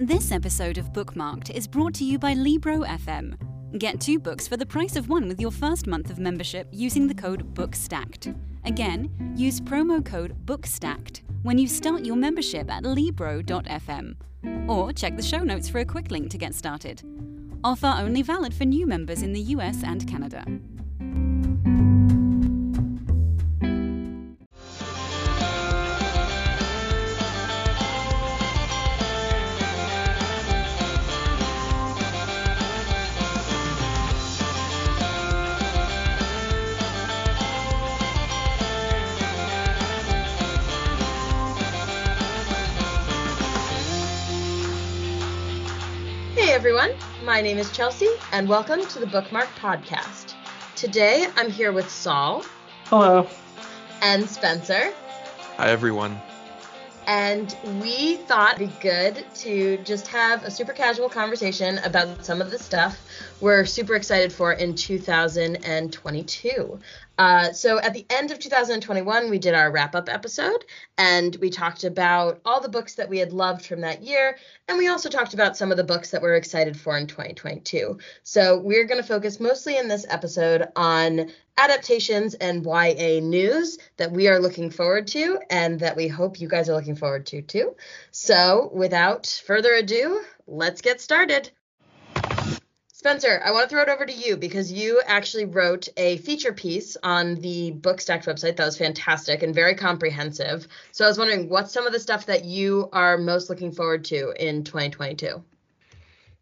This episode of Bookmarked is brought to you by Libro FM. Get two books for the price of one with your first month of membership using the code BOOKSTACKED. Again, use promo code BOOKSTACKED when you start your membership at Libro.fm. Or check the show notes for a quick link to get started. Offer only valid for new members in the US and Canada. My name is Chelsea, and welcome to the Bookmark Podcast. Today I'm here with Saul Hello. and Spencer, Hi everyone. and we thought it'd be good to just have a super casual conversation about some of the stuff we're super excited for in 2022. Uh, so at the end of 2021, we did our wrap up episode and we talked about all the books that we had loved from that year. And we also talked about some of the books that we're excited for in 2022. So we're going to focus mostly in this episode on adaptations and YA news that we are looking forward to and that we hope you guys are looking forward to too. So without further ado, let's get started. Spencer, I want to throw it over to you because you actually wrote a feature piece on the Bookstacked website that was fantastic and very comprehensive. So I was wondering what's some of the stuff that you are most looking forward to in 2022?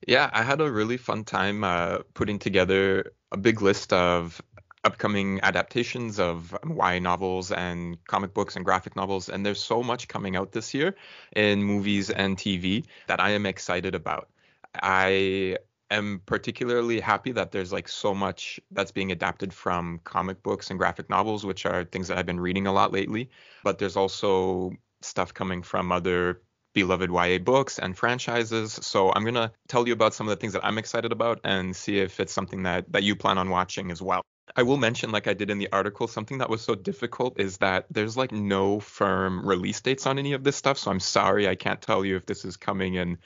Yeah, I had a really fun time uh, putting together a big list of upcoming adaptations of YA novels and comic books and graphic novels. And there's so much coming out this year in movies and TV that I am excited about. I am particularly happy that there's like so much that's being adapted from comic books and graphic novels, which are things that I've been reading a lot lately. But there's also stuff coming from other beloved YA books and franchises. So I'm gonna tell you about some of the things that I'm excited about and see if it's something that that you plan on watching as well. I will mention, like I did in the article, something that was so difficult is that there's like no firm release dates on any of this stuff. So I'm sorry I can't tell you if this is coming in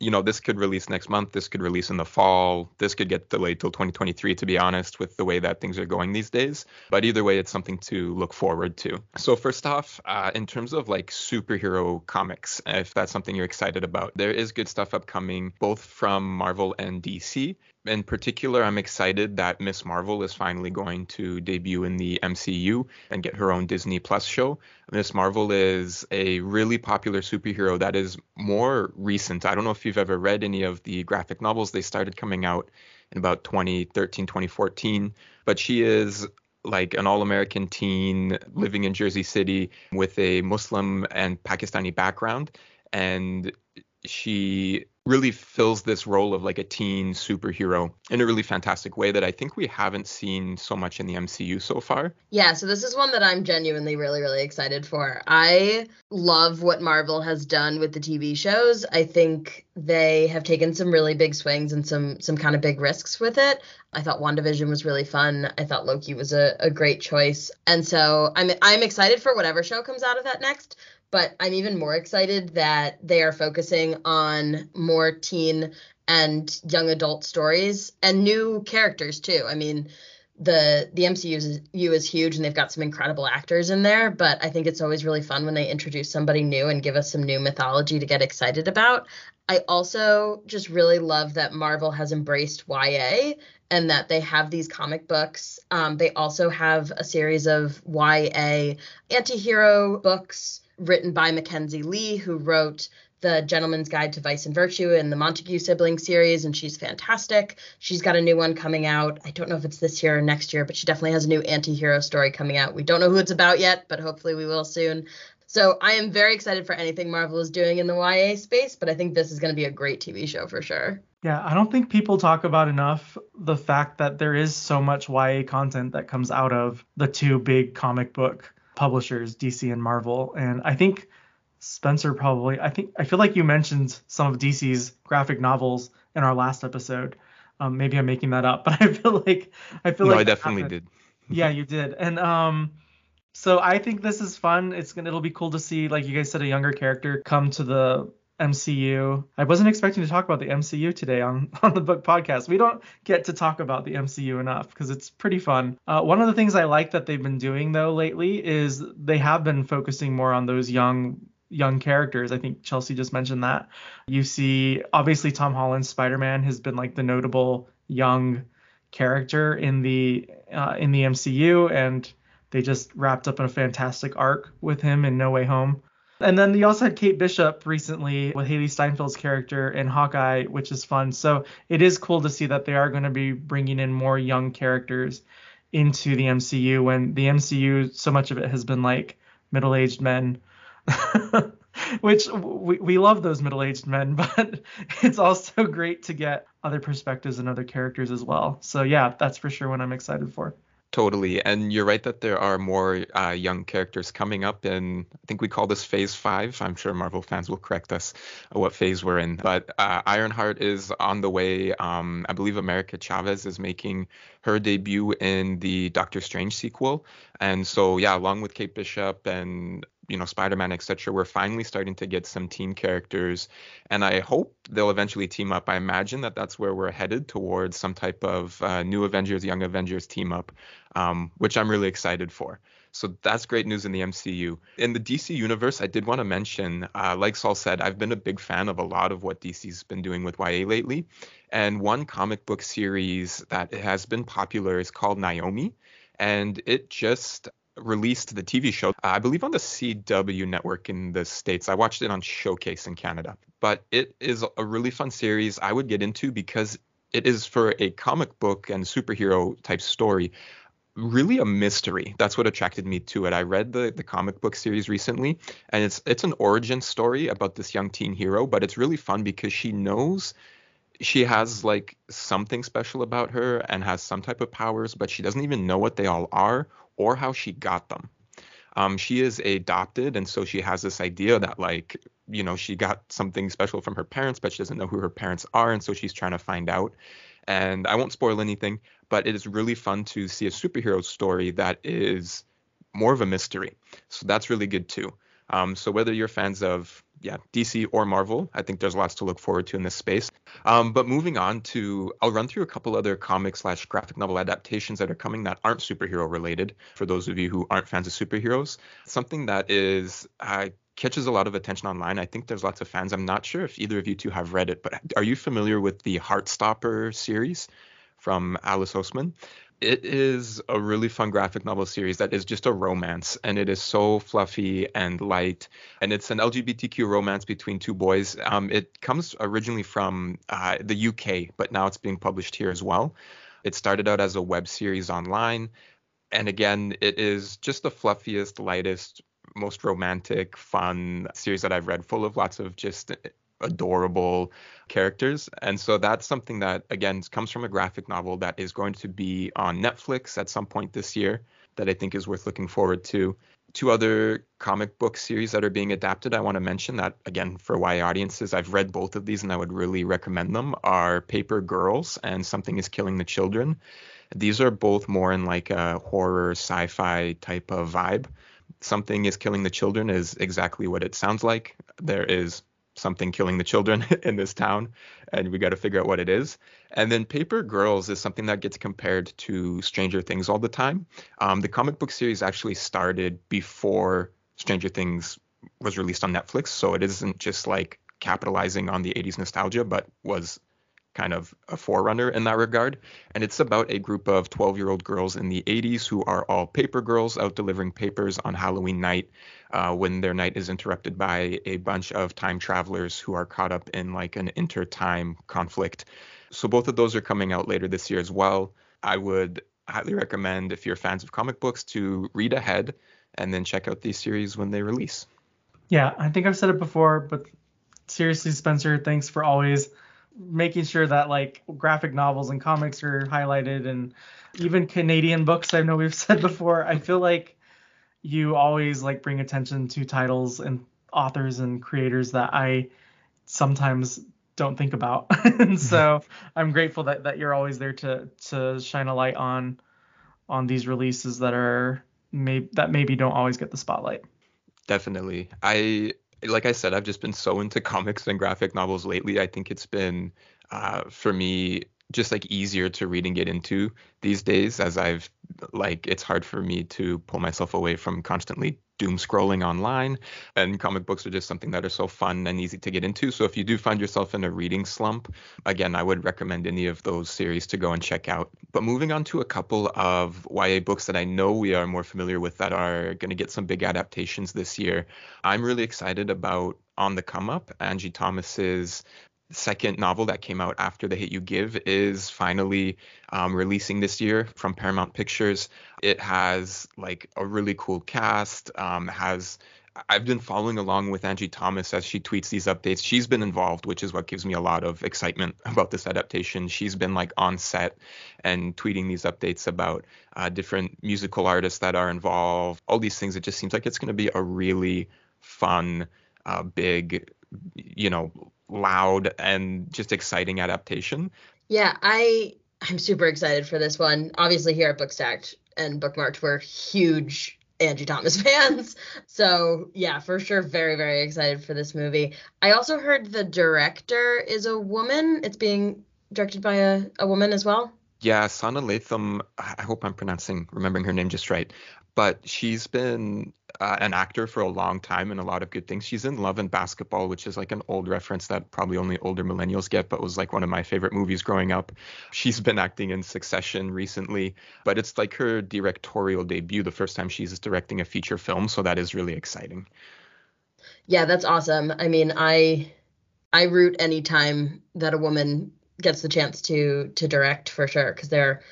you know, this could release next month. This could release in the fall. This could get delayed till 2023, to be honest, with the way that things are going these days. But either way, it's something to look forward to. So, first off, uh, in terms of like superhero comics, if that's something you're excited about, there is good stuff upcoming, both from Marvel and DC. In particular, I'm excited that Miss Marvel is finally going to debut in the MCU and get her own Disney Plus show. Miss Marvel is a really popular superhero that is more recent. I don't know if you've ever read any of the graphic novels. They started coming out in about 2013, 2014, but she is like an all-American teen living in Jersey City with a Muslim and Pakistani background and she really fills this role of like a teen superhero in a really fantastic way that I think we haven't seen so much in the MCU so far. Yeah, so this is one that I'm genuinely really, really excited for. I love what Marvel has done with the TV shows. I think they have taken some really big swings and some some kind of big risks with it. I thought WandaVision was really fun. I thought Loki was a, a great choice. And so I'm I'm excited for whatever show comes out of that next but I'm even more excited that they are focusing on more teen and young adult stories and new characters too. I mean, the the MCU is, is huge and they've got some incredible actors in there, but I think it's always really fun when they introduce somebody new and give us some new mythology to get excited about. I also just really love that Marvel has embraced YA and that they have these comic books. Um, they also have a series of YA anti-hero books written by Mackenzi Lee, who wrote the Gentleman's Guide to Vice and Virtue and the Montague siblings series, and she's fantastic. She's got a new one coming out. I don't know if it's this year or next year, but she definitely has a new anti hero story coming out. We don't know who it's about yet, but hopefully we will soon. So I am very excited for anything Marvel is doing in the YA space, but I think this is going to be a great TV show for sure. Yeah, I don't think people talk about enough the fact that there is so much YA content that comes out of the two big comic book publishers, DC and Marvel. And I think Spencer probably, I think, I feel like you mentioned some of DC's graphic novels in our last episode. Um, maybe I'm making that up, but I feel like I feel no, like I definitely did. yeah, you did. And um, so I think this is fun. It's gonna, it'll be cool to see, like you guys said, a younger character come to the MCU. I wasn't expecting to talk about the MCU today on, on the book podcast. We don't get to talk about the MCU enough because it's pretty fun. Uh, one of the things I like that they've been doing though lately is they have been focusing more on those young young characters. I think Chelsea just mentioned that. You see, obviously Tom Holland's Spider-Man has been like the notable young character in the uh, in the MCU, and they just wrapped up in a fantastic arc with him in No Way Home. And then you also had Kate Bishop recently with Hailee Steinfeld's character in Hawkeye, which is fun. So it is cool to see that they are going to be bringing in more young characters into the MCU when the MCU, so much of it has been like middle aged men. which we, we love those middle-aged men but it's also great to get other perspectives and other characters as well so yeah that's for sure what i'm excited for Totally. And you're right that there are more uh, young characters coming up in, I think we call this phase five. I'm sure Marvel fans will correct us what phase we're in. But uh, Ironheart is on the way. Um, I believe America Chavez is making her debut in the Doctor Strange sequel. And so, yeah, along with Kate Bishop and you know spider-man etc we're finally starting to get some team characters and i hope they'll eventually team up. I imagine that that's where we're headed towards some type of uh, new avengers young avengers team up um, which i'm really excited for. So that's great news in the mcu in the dc universe i did want to mention uh, like saul said i've been a big fan of a lot of what dc's been doing with ya lately and one comic book series that has been popular is called naomi and it just released the TV show, I believe on the CW network in the States. I watched it on Showcase in Canada. But it is a really fun series I would get into because it is for a comic book and superhero type story. Really a mystery. That's what attracted me to it. I read the, the comic book series recently, and it's it's an origin story about this young teen hero, but it's really fun because she knows she has like something special about her and has some type of powers, but she doesn't even know what they all are or how she got them. Um, she is adopted, and so she has this idea that like you know she got something special from her parents, but she doesn't know who her parents are, and so she's trying to find out. And I won't spoil anything, but it is really fun to see a superhero story that is more of a mystery. So that's really good too. Um, so whether you're fans of yeah, DC or Marvel. I think there's lots to look forward to in this space. Um, but moving on to, I'll run through a couple other comic slash graphic novel adaptations that are coming that aren't superhero related. For those of you who aren't fans of superheroes, something that is uh, catches a lot of attention online. I think there's lots of fans. I'm not sure if either of you two have read it, but are you familiar with the Heartstopper series from Alice Oseman? It is a really fun graphic novel series that is just a romance and it is so fluffy and light and it's an lgbtq romance between two boys. Um, it comes originally from uh, the uk but now it's being published here as well. It started out as a web series online and again it is just the fluffiest lightest most romantic fun series that i've read full of lots of just adorable characters. And so that's something that, again, comes from a graphic novel that is going to be on Netflix at some point this year that I think is worth looking forward to. Two other comic book series that are being adapted, I want to mention that, again, for YA audiences, I've read both of these and I would really recommend them, are Paper Girls and Something is Killing the Children. These are both more in like a horror sci fi type of vibe. Something is Killing the Children is exactly what it sounds like. There is something killing the children in this town and we got to figure out what it is. And then paper girls is something that gets compared to stranger things all the time. Um, the comic book series actually started before stranger things was released on netflix so it isn't just like capitalizing on the 80s nostalgia but was kind of a forerunner in that regard. And it's about a group of 12 year old girls in the 80s who are all paper girls out delivering papers on Halloween night uh, when their night is interrupted by a bunch of time travelers who are caught up in like an inter-time conflict. So both of those are coming out later this year as well. I would highly recommend if you're fans of comic books to read ahead and then check out these series when they release. Yeah, I think I've said it before, but seriously, Spencer, thanks for always making sure that like graphic novels and comics are highlighted and even Canadian books I know we've said before. I feel like you always like bring attention to titles and authors and creators that I sometimes don't think about. and so I'm grateful that, that you're always there to to shine a light on on these releases that are may that maybe don't always get the spotlight. Definitely. I like I said, I've just been so into comics and graphic novels lately. I think it's been uh, for me just like easier to read and get into these days as I've like it's hard for me to pull myself away from constantly doom scrolling online and comic books are just something that are so fun and easy to get into. So if you do find yourself in a reading slump again I would recommend any of those series to go and check out. But moving on to a couple of YA books that I know we are more familiar with that are going to get some big adaptations this year. I'm really excited about on the come up Angie Thomas's second novel that came out after The Hate You Give is finally um, releasing this year from Paramount Pictures. It has like a really cool cast, um, has I've been following along with Angie Thomas as she tweets these updates. She's been involved, which is what gives me a lot of excitement about this adaptation. She's been like on set and tweeting these updates about uh, different musical artists that are involved, all these things. It just seems like it's going to be a really fun, uh, big, you know, loud and just exciting adaptation. Yeah, I I'm super excited for this one. Obviously, here at Bookstacked and Bookmarked, we're huge Angie Thomas fans. So, yeah, for sure, very, very excited for this movie. I also heard the director is a woman. It's being directed by a, a woman as well. Yeah, Sanaa Lathan, I hope I'm pronouncing, remembering her name just right but she's been uh, an actor for a long time and a lot of good things. She's in Love and Basketball, which is like an old reference that probably only older millennials get, but was like one of my favorite movies growing up. She's been acting in Succession recently, but it's like her directorial debut, the first time she's directing a feature film, so that is really exciting. Yeah, that's awesome. I mean, I I root anytime that a woman gets the chance to to direct for sure because they're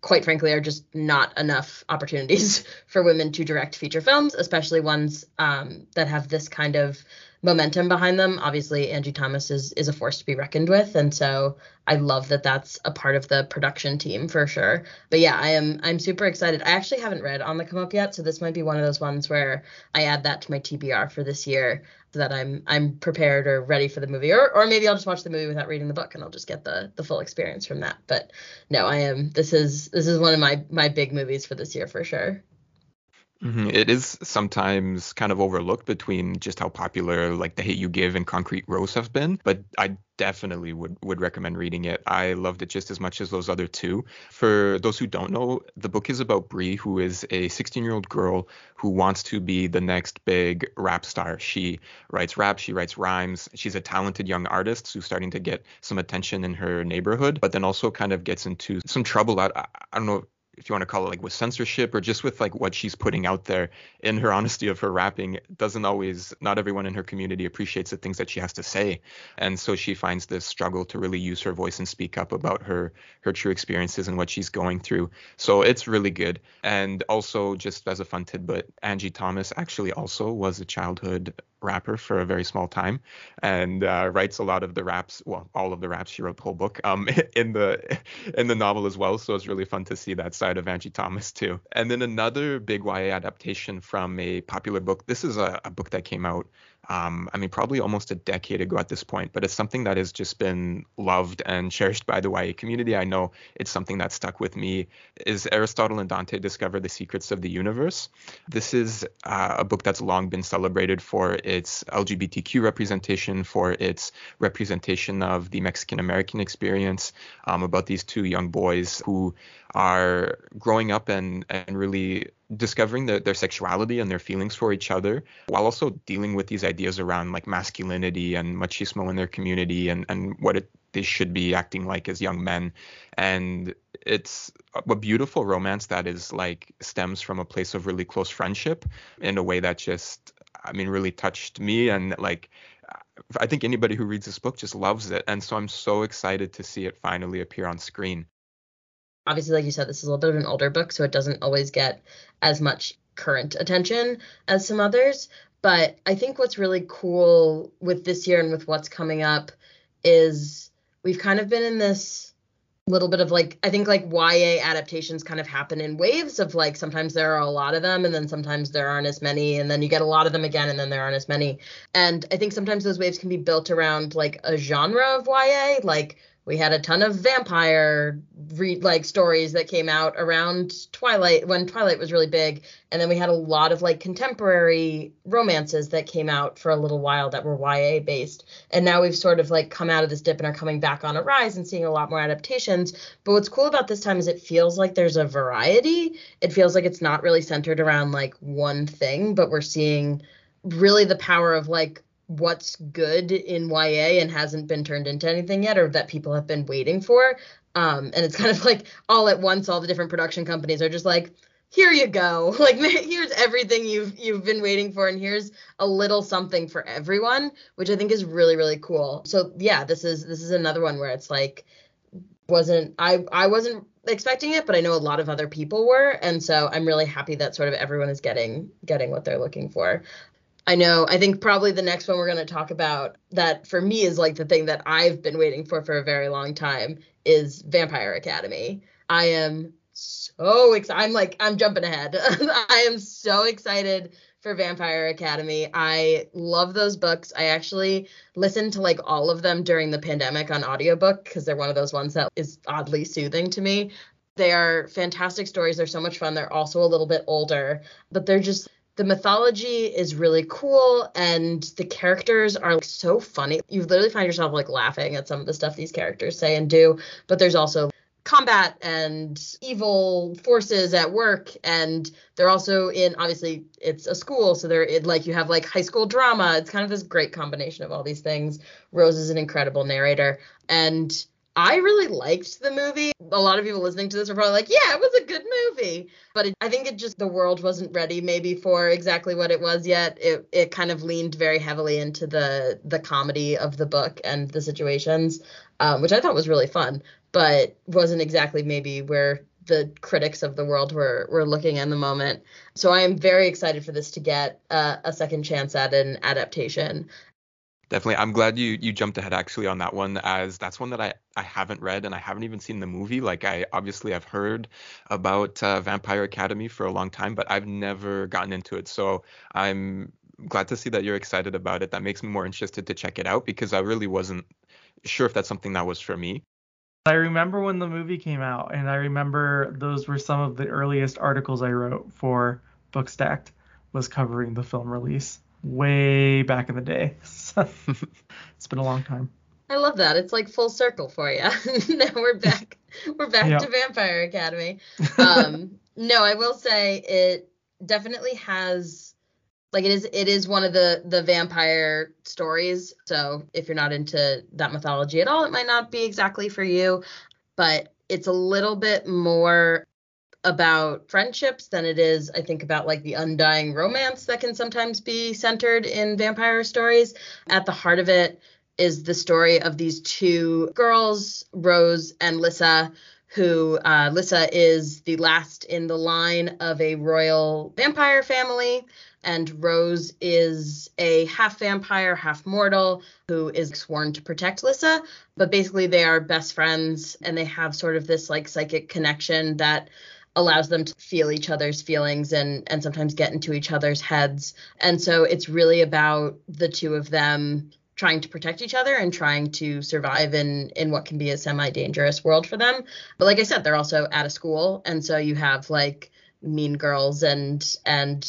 quite frankly, are just not enough opportunities for women to direct feature films, especially ones um, that have this kind of momentum behind them. Obviously, Angie Thomas is is a force to be reckoned with, and so I love that that's a part of the production team for sure. But yeah, I am I'm super excited. I actually haven't read On the Come Up yet, so this might be one of those ones where I add that to my TBR for this year so that I'm I'm prepared or ready for the movie, or or maybe I'll just watch the movie without reading the book and I'll just get the the full experience from that. But no, I am. This is this is one of my my big movies for this year for sure. Mm-hmm. It is sometimes kind of overlooked between just how popular like The Hate You Give and Concrete Rose have been, but I definitely would would recommend reading it. I loved it just as much as those other two. For those who don't know, the book is about Bri, who is a 16-year-old girl who wants to be the next big rap star. She writes rap, she writes rhymes. She's a talented young artist who's starting to get some attention in her neighborhood, but then also kind of gets into some trouble. I, I don't know if you want to call it like with censorship or just with like what she's putting out there in her honesty of her rapping doesn't always not everyone in her community appreciates the things that she has to say. And so she finds this struggle to really use her voice and speak up about her her true experiences and what she's going through. So it's really good. And also just as a fun tidbit Angie Thomas actually also was a childhood rapper for a very small time and uh, writes a lot of the raps well all of the raps. She wrote the whole book um in the in the novel as well. So it's really fun to see that side of Angie Thomas too. And then another big YA adaptation from a popular book. This is a, a book that came out um, I mean, probably almost a decade ago at this point, but it's something that has just been loved and cherished by the YA community. I know it's something that stuck with me. Is Aristotle and Dante discover the secrets of the universe? This is uh, a book that's long been celebrated for its LGBTQ representation, for its representation of the Mexican American experience, um, about these two young boys who are growing up and and really discovering the, their sexuality and their feelings for each other while also dealing with these ideas around like masculinity and machismo in their community and and what it, they should be acting like as young men and it's a beautiful romance that is like stems from a place of really close friendship in a way that just i mean really touched me and like I think anybody who reads this book just loves it. And so I'm so excited to see it finally appear on screen obviously, like you said, this is a little bit of an older book, so it doesn't always get as much current attention as some others. But I think what's really cool with this year and with what's coming up is we've kind of been in this little bit of like I think like YA adaptations kind of happen in waves of like sometimes there are a lot of them and then sometimes there aren't as many and then you get a lot of them again and then there aren't as many. And I think sometimes those waves can be built around like a genre of YA like we had a ton of vampire read like stories that came out around Twilight when Twilight was really big. And then we had a lot of like contemporary romances that came out for a little while that were YA based. And now we've sort of like come out of this dip and are coming back on a rise and seeing a lot more adaptations. But what's cool about this time is it feels like there's a variety. It feels like it's not really centered around like one thing but we're seeing really the power of like what's good in YA and hasn't been turned into anything yet or that people have been waiting for. Um, and it's kind of like all at once all the different production companies are just like here you go. Like here's everything you've you've been waiting for and here's a little something for everyone which i think is really really cool. So yeah this is this is another one where it's like wasn't i i wasn't expecting it but i know a lot of other people were. And so i'm really happy that sort of everyone is getting getting what they're looking for I know. I think probably the next one we're going to talk about that for me is like the thing that I've been waiting for for a very long time is Vampire Academy. I am so excited. I'm like, I'm jumping ahead. I am so excited for Vampire Academy. I love those books. I actually listened to like all of them during the pandemic on audiobook because they're one of those ones that is oddly soothing to me. They are fantastic stories. They're so much fun. They're also a little bit older, but they're just the mythology is really cool and the characters are like, so funny. You literally find yourself like laughing at some of the stuff these characters say and do, but there's also combat and evil forces at work and they're also in obviously it's a school so they're it, like you have like high school drama it's kind of this great combination of all these things rose is an incredible narrator and I really liked the movie. A lot of people listening to this are probably like, yeah, it was a good movie. But it, I think it just, the world wasn't ready maybe for exactly what it was yet. It, it kind of leaned very heavily into the, the comedy of the book and the situations, um, which I thought was really fun, but wasn't exactly maybe where the critics of the world were, were looking in the moment. So I am very excited for this to get uh, a second chance at an adaptation. Definitely. I'm glad you you jumped ahead actually on that one as that's one that I I haven't read and I haven't even seen the movie. Like I obviously I've heard about uh, Vampire Academy for a long time, but I've never gotten into it. So I'm glad to see that you're excited about it. That makes me more interested to check it out because I really wasn't sure if that's something that was for me. I remember when the movie came out and I remember those were some of the earliest articles I wrote for Bookstacked was covering the film release way back in the day. it's been a long time. I love that. It's like full circle for you. now we're back. We're back yep. to Vampire Academy. Um, no, I will say it definitely has like it is it is one of the the vampire stories. So if you're not into that mythology at all, it might not be exactly for you, but it's a little bit more about friendships than it is, I think, about like the undying romance that can sometimes be centered in vampire stories. At the heart of it is the story of these two girls, Rose and Lissa, who uh, Lissa is the last in the line of a royal vampire family. And Rose is a half vampire, half mortal who is sworn to protect Lissa. But basically, they are best friends and they have sort of this like psychic connection that allows them to feel each other's feelings and and sometimes get into each other's heads. And so it's really about the two of them trying to protect each other and trying to survive in in what can be a semi-dangerous world for them. But like I said, they're also at a school and so you have like mean girls and and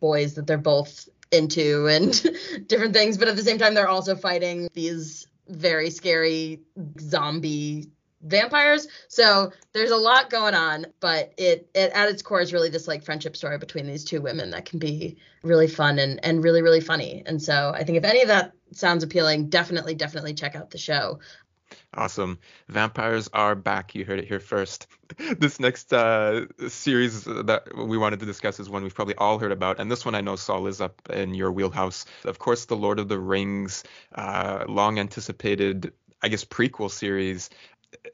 boys that they're both into and different things, but at the same time they're also fighting these very scary zombie vampires. So there's a lot going on, but it, it at its core is really this like friendship story between these two women that can be really fun and and really really funny. And so I think if any of that sounds appealing, definitely definitely check out the show. Awesome. Vampires are back. You heard it here first. this next uh, series that we wanted to discuss is one we've probably all heard about. And this one I know, Saul, is up in your wheelhouse. Of course, The Lord of the Rings, uh, long anticipated, I guess, prequel series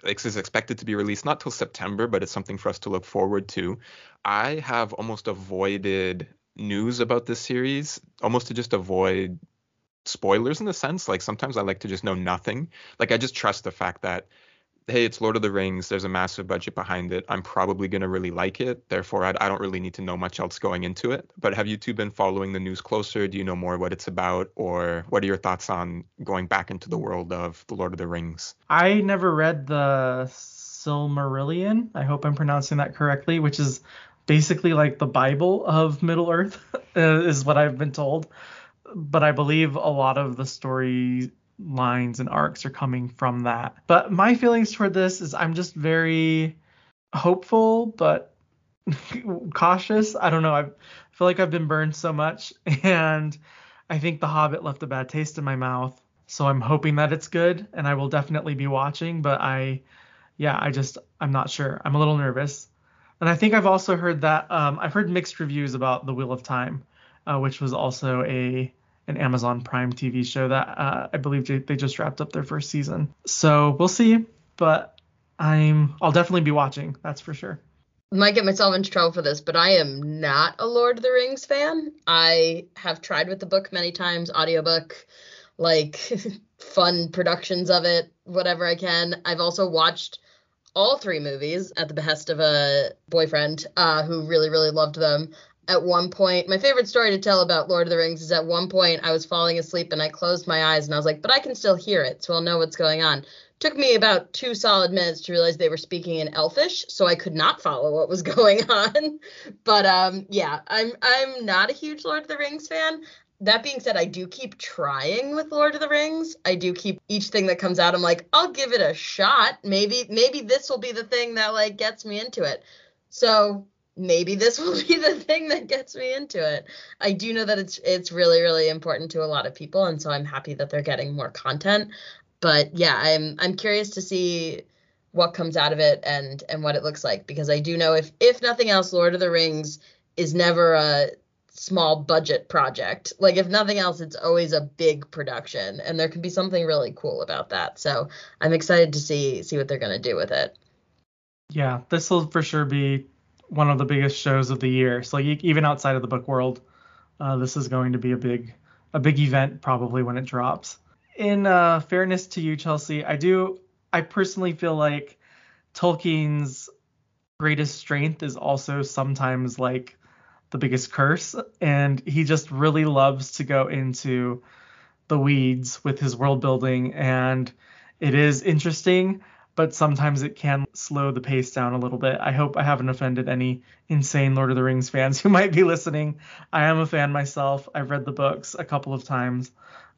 is expected to be released not till September, but it's something for us to look forward to. I have almost avoided news about this series, almost to just avoid spoilers in a sense. Like sometimes I like to just know nothing. Like I just trust the fact that hey, it's Lord of the Rings. There's a massive budget behind it. I'm probably going to really like it. Therefore, I, I, don't really need to know much else going into it. But have you two been following the news closer? Do you know more what it's about? Or what are your thoughts on going back into the world of the Lord of the Rings? I never read the Silmarillion. I hope I'm pronouncing that correctly, which is basically like the Bible of Middle Earth, is what I've been told. But I believe a lot of the story lines and arcs are coming from that. But my feelings toward this is I'm just very hopeful, but cautious. I don't know. I feel like I've been burned so much, and I think The Hobbit left a bad taste in my mouth. So I'm hoping that it's good, and I will definitely be watching. But I, yeah, I just I'm not sure. I'm a little nervous. And I think I've also heard that um, I've heard mixed reviews about The Wheel of Time, uh, which was also a an Amazon Prime TV show that uh, I believe they just wrapped up their first season. So we'll see, but I'm I'll definitely be watching. That's for sure. Might get myself into trouble for this, but I am not a Lord of the Rings fan. I have tried with the book many times, audiobook, like fun productions of it, whatever I can. I've also watched all three movies at the behest of a boyfriend uh, who really, really loved them at one point my favorite story to tell about lord of the rings is at one point i was falling asleep and i closed my eyes and i was like but i can still hear it so i'll know what's going on. Took me about two solid minutes to realize they were speaking in elfish so i could not follow what was going on. But um yeah i'm i'm not a huge lord of the rings fan. That being said i do keep trying with lord of the rings. I do keep each thing that comes out i'm like i'll give it a shot. Maybe maybe this will be the thing that like gets me into it. So maybe this will be the thing that gets me into it. I do know that it's it's really really important to a lot of people and so I'm happy that they're getting more content. But yeah, I'm I'm curious to see what comes out of it and and what it looks like because I do know if if nothing else Lord of the Rings is never a small budget project. Like if nothing else it's always a big production and there can be something really cool about that. So I'm excited to see see what they're going to do with it. Yeah, this will for sure be one of the biggest shows of the year. So like, even outside of the book world, uh, this is going to be a big a big event probably when it drops. In uh, fairness to you, Chelsea, I do I personally feel like Tolkien's greatest strength is also sometimes like the biggest curse, and he just really loves to go into the weeds with his world building, and it is interesting but sometimes it can slow the pace down a little bit. I hope I haven't offended any insane Lord of the Rings fans who might be listening. I am a fan myself. I've read the books a couple of times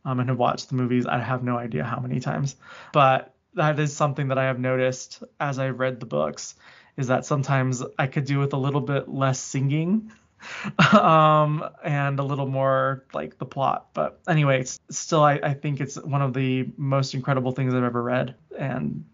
um, and have watched the movies. I have no idea how many times, but that is something that I have noticed as I've read the books is that sometimes I could do with a little bit less singing um, and a little more like the plot. But anyway, still, I, I think it's one of the most incredible things I've ever read. And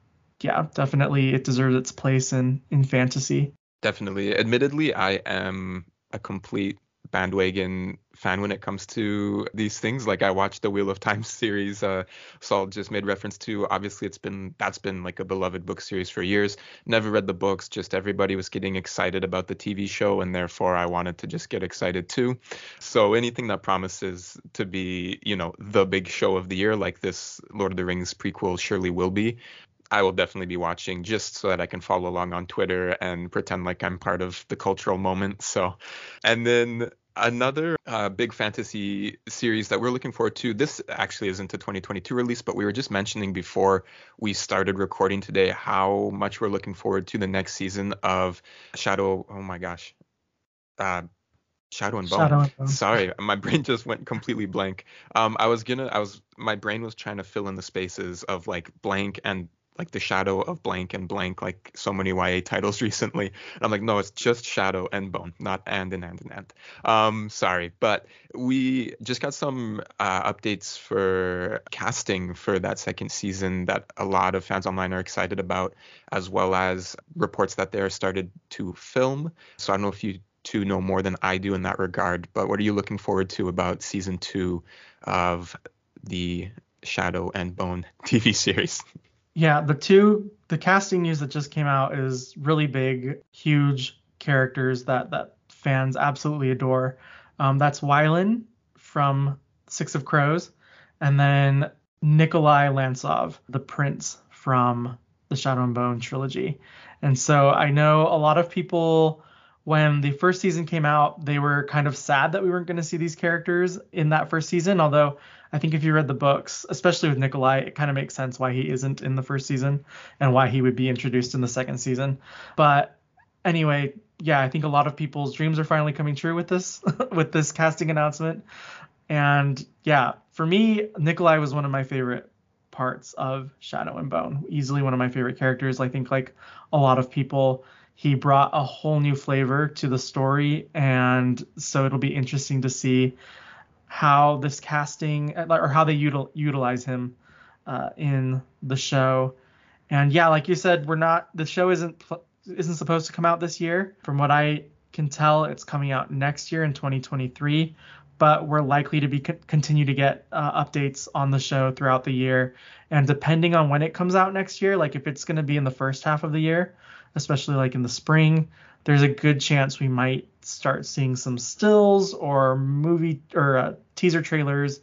yeah, definitely it deserves its place in in fantasy. Definitely. Admittedly, I am a complete bandwagon fan when it comes to these things. Like I watched the Wheel of Time series. Uh, Saul just made reference to. Obviously, it's been that's been like a beloved book series for years. Never read the books. Just everybody was getting excited about the TV show, and therefore I wanted to just get excited too. So anything that promises to be, you know, the big show of the year, like this Lord of the Rings prequel, surely will be. I will definitely be watching just so that I can follow along on Twitter and pretend like I'm part of the cultural moment. So, and then another uh, big fantasy series that we're looking forward to. This actually isn't a 2022 release, but we were just mentioning before we started recording today how much we're looking forward to the next season of Shadow. Oh my gosh. Uh, Shadow and Bone. Shadow and Bone. Sorry, my brain just went completely blank. Um, I was gonna, I was, my brain was trying to fill in the spaces of like blank and like the shadow of blank and blank, like so many YA titles recently. And I'm like, no, it's just shadow and bone, not and and and and and. Um, sorry, but we just got some uh, updates for casting for that second season that a lot of fans online are excited about, as well as reports that they're started to film. So I don't know if you two know more than I do in that regard, but what are you looking forward to about season two of the Shadow and Bone TV series? Yeah, the two the casting news that just came out is really big, huge characters that that fans absolutely adore. Um, that's Wylan from Six of Crows, and then Nikolai Lantsov, the prince from the Shadow and Bone trilogy. And so I know a lot of people when the first season came out, they were kind of sad that we weren't going to see these characters in that first season. Although I think if you read the books, especially with Nikolai, it kind of makes sense why he isn't in the first season and why he would be introduced in the second season. But anyway, yeah, I think a lot of people's dreams are finally coming true with this with this casting announcement. And yeah, for me, Nikolai was one of my favorite parts of Shadow and Bone. Easily one of my favorite characters. I think like a lot of people he brought a whole new flavor to the story and so it'll be interesting to see how this casting or how they util, utilize him uh, in the show. And yeah like you said we're not the show isn't isn't supposed to come out this year. From what i can tell it's coming out next year in 2023 but we're likely to be continue to get uh, updates on the show throughout the year. And depending on when it comes out next year like if it's going to be in the first half of the year especially like in the spring, there's a good chance we might start seeing some stills or movie or uh, teaser trailers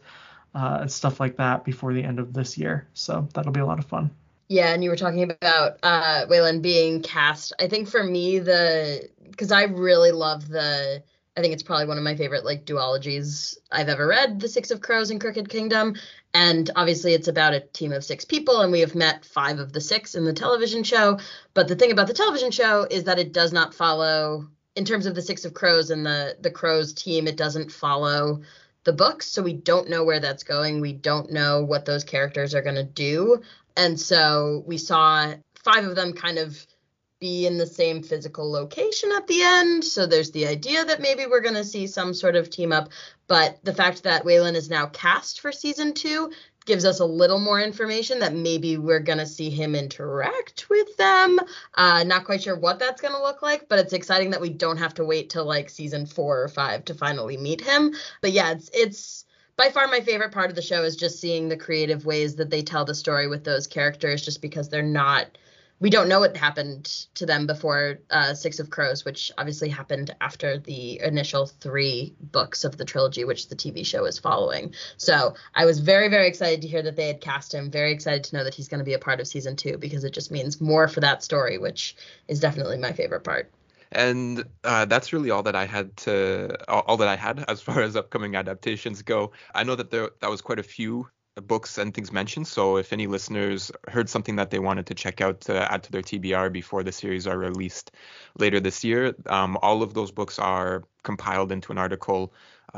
uh, and stuff like that before the end of this year. So that'll be a lot of fun. Yeah, and you were talking about uh, Wylan being cast. I think for me, the because I really love the I think it's probably one of my favorite like duologies I've ever read, The Six of Crows and Crooked Kingdom. And obviously it's about a team of six people and we have met five of the six in the television show. But the thing about the television show is that it does not follow in terms of the Six of Crows and the the Crows team, it doesn't follow the books, so we don't know where that's going. We don't know what those characters are going to do. And so we saw five of them kind of be in the same physical location at the end. So there's the idea that maybe we're going to see some sort of team up. But the fact that Wylan is now cast for season two gives us a little more information that maybe we're going to see him interact with them. Uh, not quite sure what that's going to look like, but it's exciting that we don't have to wait till like season four or five to finally meet him. But yeah, it's, it's, by far my favorite part of the show is just seeing the creative ways that they tell the story with those characters just because they're not we don't know what happened to them before uh, Six of Crows, which obviously happened after the initial three books of the trilogy, which the TV show is following. So I was very, very excited to hear that they had cast him. Very excited to know that he's going to be a part of season two because it just means more for that story, which is definitely my favorite part. And uh, that's really all that I had to all that I had as far as upcoming adaptations go. I know that there that was quite a few books and things mentioned. So if any listeners heard something that they wanted to check out to add to their TBR before the series are released later this year, um, all of those books are compiled into an article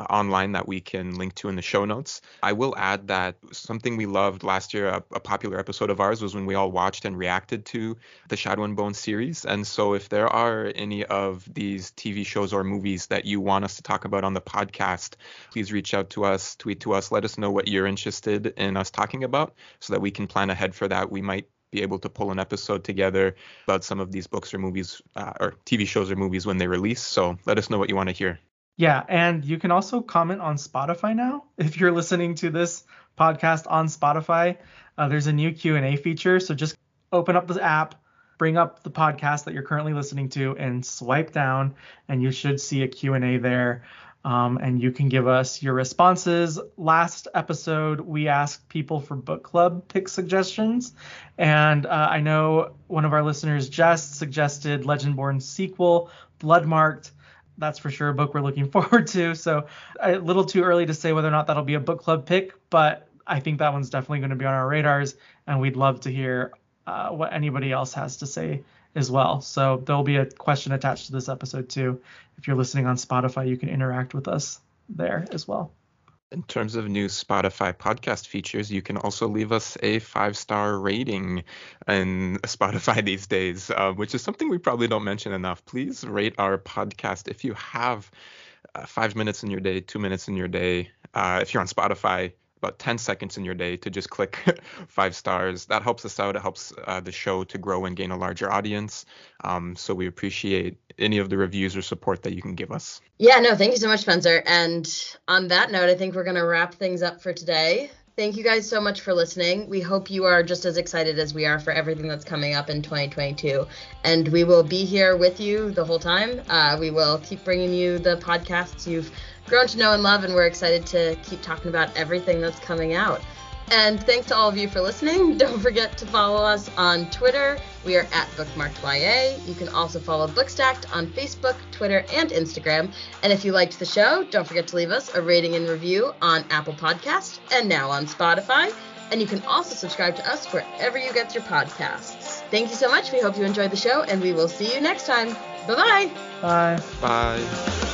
online that we can link to in the show notes. I will add that something we loved last year, a, a, popular episode of ours, was when we all watched and reacted to the Shadow and Bone series. And so, if there are any of these TV shows or movies that you want us to talk about on the podcast, please reach out to us, tweet to us, let us know what you're interested in us talking about so that we can plan ahead for that. We might be able to pull an episode together about some of these books or movies uh, or TV shows or movies when they release. So let us know what you want to hear. Yeah, and you can also comment on Spotify now. If you're listening to this podcast on Spotify, uh, there's a new Q&A feature. So just open up the app, bring up the podcast that you're currently listening to, and swipe down, and you should see a Q&A there. Um, and you can give us your responses. Last episode, we asked people for book club pick suggestions, and uh, I know one of our listeners, Jess, suggested Legendborn sequel, Bloodmarked that's for sure a book we're looking forward to. So a little too early to say whether or not that'll be a book club pick, but I think that one's definitely going to be on our radars, and we'd love to hear uh, what anybody else has to say as well. So there'll be a question attached to this episode too. If you're listening on Spotify, you can interact with us there as well. In terms of new Spotify podcast features, you can also leave us a five star rating in Spotify these days, uh, which is something we probably don't mention enough. Please rate our podcast if you have uh, five minutes in your day, two minutes in your day. Uh, if you're on Spotify, about 10 seconds in your day to just click five stars. That helps us out. It helps uh, the show to grow and gain a larger audience. Um, so we appreciate any of the reviews or support that you can give us. Yeah, no, thank you so much, Spencer. And on that note, I think we're going to wrap things up for today. Thank you guys so much for listening. We hope you are just as excited as we are for everything that's coming up in 2022. And we will be here with you the whole time. Uh, we will keep bringing you the podcasts you've grown to know and love, and we're excited to keep talking about everything that's coming out. And thanks to all of you for listening. Don't forget to follow us on Twitter. We are at BookmarkedYA. You can also follow Bookstacked on Facebook, Twitter, and Instagram. And if you liked the show, don't forget to leave us a rating and review on Apple Podcast and now on Spotify. And you can also subscribe to us wherever you get your podcasts. Thank you so much. We hope you enjoyed the show, and we will see you next time. Bye-bye. Bye. Bye.